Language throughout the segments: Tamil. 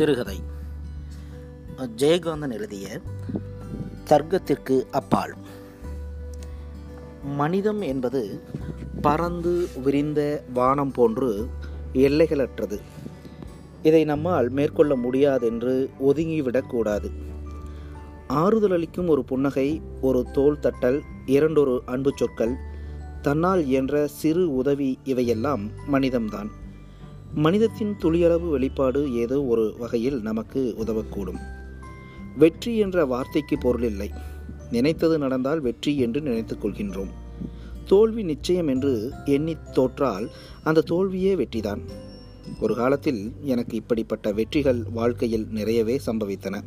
சிறுகதை. ஜெயகாந்தன் எழுதிய தர்க்கத்திற்கு அப்பால். மனிதம் என்பது பறந்து விரிந்த வானம் போன்று எல்லைகளற்றது. இதை நம்மால் மேற்கொள்ள முடியாதென்று ஒதுங்கிவிடக்கூடாது ஆறுதல் அளிக்கும் ஒரு புன்னகை ஒரு தோல் தட்டல் இரண்டொரு அன்பு சொற்கள் தன்னால் இயன்ற சிறு உதவி இவையெல்லாம் மனிதம்தான். மனிதத்தின் துளியளவு வெளிப்பாடு ஏதோ ஒரு வகையில் நமக்கு உதவக்கூடும். வெற்றி என்ற வார்த்தைக்கு பொருள் இல்லை. நினைத்தது நடந்தால் வெற்றி என்று நினைத்துக் கொள்கின்றோம். தோல்வி நிச்சயம் என்று எண்ணி தோற்றால் அந்த தோல்வியே வெற்றிதான். ஒரு காலத்தில் எனக்கு இப்படிப்பட்ட வெற்றிகள் வாழ்க்கையில் நிறையவே சம்பவித்தன.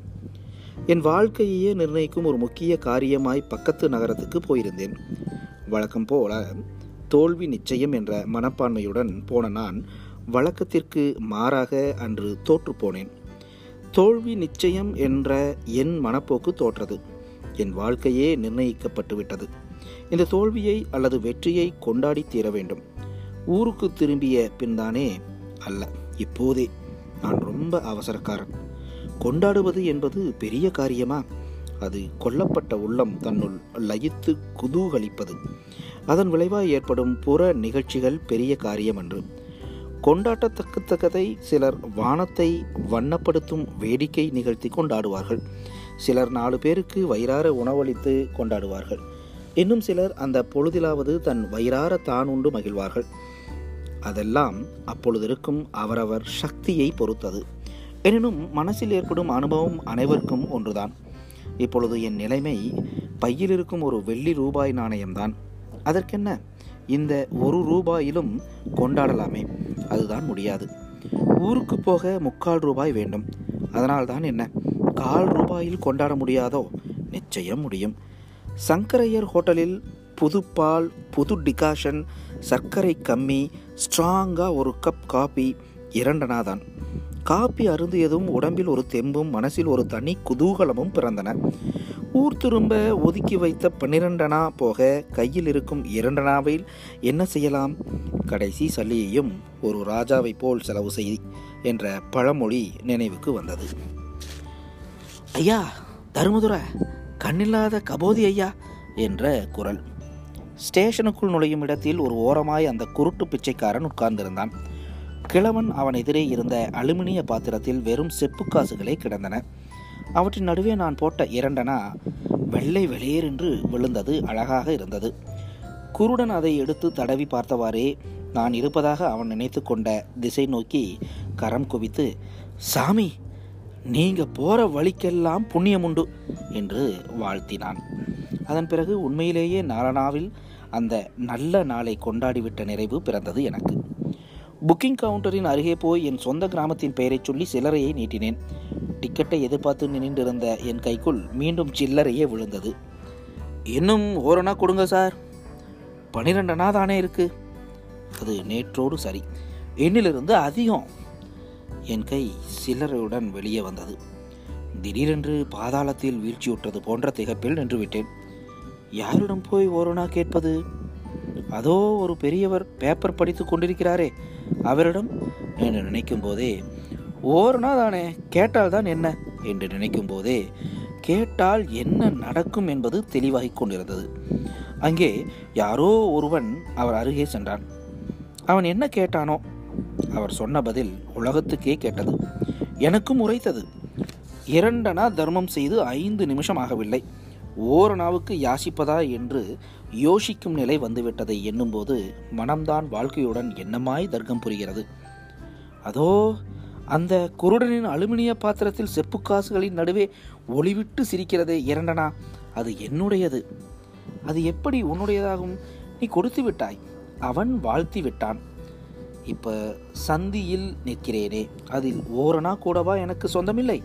என் வாழ்க்கையே நிர்ணயிக்கும் ஒரு முக்கிய காரியமாய் பக்கத்து நகரத்துக்கு போயிருந்தேன். வழக்கம் போல தோல்வி நிச்சயம் என்ற மனப்பான்மையுடன் போன நான் வழக்கத்திற்கு மாறாக அன்று தோற்று போனேன் தோல்வி நிச்சயம் என்ற என் மனப்போக்கு தோற்றது. என் வாழ்க்கையே நிர்ணயிக்கப்பட்டுவிட்டது. இந்த தோல்வியை அல்லது வெற்றியை கொண்டாடி தீர வேண்டும். ஊருக்கு திரும்பிய பின்தானே அல்ல இப்போதே. நான் ரொம்ப அவசரக்காரன். கொண்டாடுவது என்பது பெரிய காரியமா? அது கொல்லப்பட்ட உள்ளம் தன்னுள் லயித்து குதூகலிப்பது. அதன் விளைவாக ஏற்படும் புற நிகழ்ச்சிகள் பெரிய காரியம் என்று கொண்டாட்டத்தக்கத்தக்கதை. சிலர் வானத்தை வண்ணப்படுத்தும் வேடிக்கை நிகழ்த்தி கொண்டாடுவார்கள். சிலர் நாலு பேருக்கு வயிறார உணவளித்து கொண்டாடுவார்கள். இன்னும் சிலர் அந்த பொழுதிலாவது தன் வயிறார தான் உண்டு மகிழ்வார்கள். அதெல்லாம் அப்பொழுது இருக்கும் அவரவர் சக்தியை பொறுத்தது. எனினும் மனசில் ஏற்படும் அனுபவம் அனைவருக்கும் ஒன்றுதான். இப்பொழுது என் நிலைமை பையில் இருக்கும் ஒரு வெள்ளி ரூபாய் நாணயம்தான். அதற்கென்ன? இந்த ஒரு ரூபாயிலும் கொண்டாடலாமே. அதுதான் முடியாது. ஊருக்கு போக முக்கால் ரூபாய் வேண்டும். அதனால்தான் என்ன? கால் ரூபாயில் கொண்டாட முடியாதோ? நிச்சயம் முடியும். சங்கரையர் ஹோட்டலில் புது பால் புது டிகாஷன் சர்க்கரை கம்மி ஸ்ட்ராங்காக ஒரு கப் காபி இரண்டனா தான் காப்பி அருந்தியதும் உடம்பில் ஒரு தெம்பும் மனசில் ஒரு தனி குதூகலமும் பிறந்தன. ஊர் திரும்ப ஒதுக்கி வைத்த பன்னிரண்டனா போக கையில் இருக்கும் இரண்டனாவில் என்ன செய்யலாம்? கடைசி சல்லியையும் ஒரு ராஜாவை போல் செலவு செய் என்ற பழமொழி நினைவுக்கு வந்தது. ஐயா தருமதுர கண்ணில்லாத கபோதி ஐயா என்ற குரல். ஸ்டேஷனுக்குள் நுழையும் இடத்தில் ஒரு ஓரமாய் அந்த குருட்டு பிச்சைக்காரன் உட்கார்ந்திருந்தான். கிழவன் அவன் எதிரே இருந்த அலுமினிய பாத்திரத்தில் வெறும் செப்பு காசுகளே கிடந்தன. அவற்றின் நடுவே நான் போட்ட இரண்டனா வெள்ளை வெளியேர் என்று விழுந்தது அழகாக இருந்தது. குருடன் அதை எடுத்து தடவி பார்த்தவாறே நான் இருப்பதாக அவன் நினைத்து கொண்ட திசை நோக்கி கரம் குவித்து சாமி நீங்க போற வழிக்கெல்லாம் புண்ணியம் உண்டு என்று வாழ்த்தினான். அதன் பிறகு உண்மையிலேயே நாலனாவில் அந்த நல்ல நாளை கொண்டாடிவிட்ட நிறைவு பிறந்தது எனக்கு. புக்கிங் கவுண்டரின் அருகே போய் என் சொந்த கிராமத்தின் பெயரை சொல்லி சில்லறையை நீட்டினேன். டிக்கெட்டை எதிர்பார்த்து நின்றிருந்த என் கைக்குள் மீண்டும் சில்லறையே விழுந்தது. இன்னும் ஓரணா கொடுங்க சார். பனிரெண்டனா தானே இருக்கு? அது நேற்றோடு சரி. எண்ணிலிருந்து அதிகம். என் கை சில்லறையுடன் வெளியே வந்தது. திடீரென்று பாதாளத்தில் வீழ்ச்சியுற்றது போன்ற திகப்பில் நின்றுவிட்டேன். யாரிடம் போய் ஓரணா கேட்பது? அதோ ஒரு பெரியவர் பேப்பர் படித்து கொண்டிருக்கிறாரே. அவரிடம் என்று நினைக்கும் போதே ஓரணா தானே கேட்டால் தான் என்ன? என்று நினைக்கும் போதே கேட்டால் என்ன நடக்கும் என்பது தெளிவாகிக் கொண்டிருந்தது. அங்கே யாரோ ஒருவன் அவர் அருகே சென்றான். அவன் என்ன கேட்டானோ அவர் சொன்ன பதில் உலகத்துக்கே கேட்டது. எனக்கும் உரைத்தது. இரண்டனா தர்மம் செய்து ஐந்து நிமிஷம் ஆகவில்லை. ஓரணாவுக்கு யாசிப்பதா என்று யோசிக்கும் நிலை வந்துவிட்டதை எண்ணும்போது மனம்தான் வாழ்க்கையுடன் என்னமாய் தர்க்கம் புரிகிறது. அதோ அந்த குருடனின் அலுமினிய பாத்திரத்தில் செப்பு காசுகளின் நடுவே ஒளிவிட்டு சிரிக்கிறதே இரண்டனா? அது என்னுடையது. அது எப்படி உன்னுடையதாகும்? நீ கொடுத்து விட்டாய். அவன் வாழ்த்தி விட்டான். இப்ப சந்தியில் நிற்கிறேனே. அதில் ஓரணா கூடவா எனக்கு சொந்தமில்லை?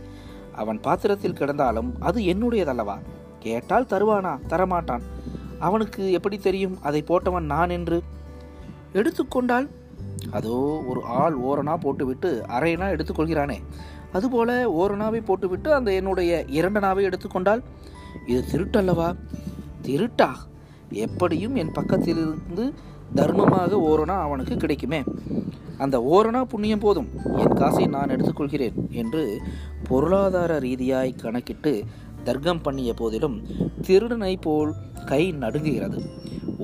அவன் பாத்திரத்தில் கிடந்தாலும் அது என்னுடையதல்லவா? கேட்டால் தருவானா? தரமாட்டான். அவனுக்கு எப்படி தெரியும்? அதை போட்டவன் நான் என்று. எடுத்துக்கொண்டால் அதோ ஒரு ஆள் ஓரணா போட்டுவிட்டு அரையனா எடுத்துக்கொள்கிறானே அதுபோல ஓரணாவை போட்டுவிட்டு அந்த என்னுடைய இரண்டனாவை எடுத்துக்கொண்டால் இது திருட்டல்லவா? திருட்டா? எப்படியும் என் பக்கத்திலிருந்து தர்மமாக ஓரணா அவனுக்கு கிடைக்குமே. அந்த ஓரணா புண்ணியம் போதும். என் காசை நான் எடுத்துக்கொள்கிறேன் என்று பொருளாதார ரீதியாய் கணக்கிட்டு தர்க்கம் பண்ணிய போதிலும் திருடனை போல் கை நடுங்குகிறது.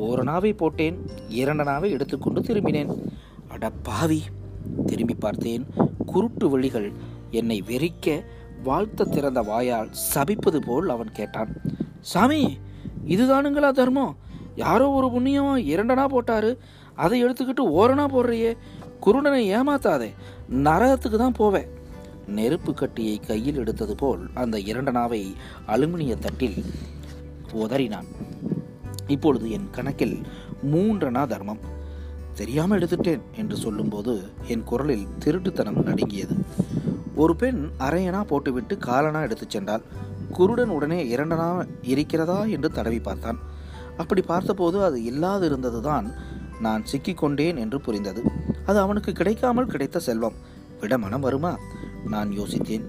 ஓரணாவை போட்டேன் இரண்டனாவை எடுத்துக்கொண்டு திரும்பினேன். அட பாவி திரும்பி பார்த்தேன் குருட்டு வழிகள் என்னை வெறிக்க வாழ்த்த திறந்த வாயால் சபிப்பது போல் அவன் கேட்டான். சாமி இதுதானுங்களா தர்மம்? யாரோ ஒரு புண்ணியம் இரண்டனா போட்டாரு அதை எடுத்துக்கிட்டு ஓரணா போடுறியே குருடனை ஏமாத்தாதே நரகத்துக்கு தான் போவேன். நெருப்பு கட்டியை கையில் எடுத்தது போல் அந்த இரண்டனாவை அலுமினிய தட்டில் உதறினான். இப்பொழுது என் கணக்கில் மூன்றனா தர்மம்? தெரியாமல் எடுத்துட்டேன் என்று சொல்லும்போது என் குரலில் திருட்டுத்தனம் நடுங்கியது. ஒரு பெண் அரையனா போட்டுவிட்டு காலனா எடுத்துச் சென்றால் குருடன் உடனே இரண்டனா இருக்கிறதா என்று தடவி பார்த்தான். அப்படி பார்த்தபோது அது இல்லாதிருந்ததுதான் நான் சிக்கிக்கொண்டேன் என்று புரிந்தது. அது அவனுக்கு கிடைக்காமல் கிடைத்த செல்வம். விட மனம் வருமா? நான் யோசித்தேன்.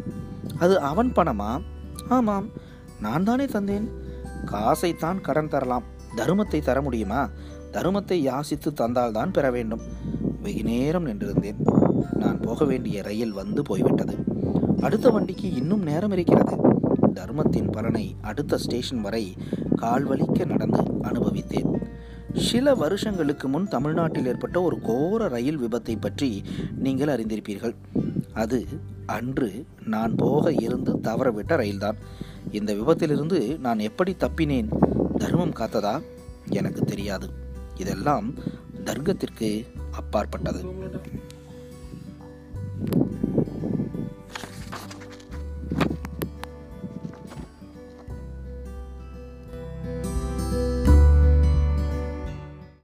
அது அவன் பணமா? ஆமாம் நான் தானே தந்தேன். காசைத்தான் கடன் தரலாம். தருமத்தை தர முடியுமா? தருமத்தை யாசித்து தந்தால்தான் பெற வேண்டும். வெகு நேரம் நின்றிருந்தேன். நான் போக வேண்டிய ரயில் வந்து போய்விட்டது. அடுத்த வண்டிக்கு இன்னும் நேரம் இருக்கிறது. தர்மத்தின் பலனை அடுத்த ஸ்டேஷன் வரை கால்வலிக்க நடந்து அனுபவித்தேன். சில வருஷங்களுக்கு முன் தமிழ்நாட்டில் ஏற்பட்ட ஒரு கோர ரயில் விபத்தை பற்றி நீங்கள் அறிந்திருப்பீர்கள். அது அன்று நான் போக இருந்து தவறவிட்ட ரயில்தான். இந்த விபத்திலிருந்து நான் எப்படி தப்பினேன்? தர்மம் காத்ததா? எனக்கு தெரியாது. இதெல்லாம் தர்க்கத்திற்கு அப்பாற்பட்டது.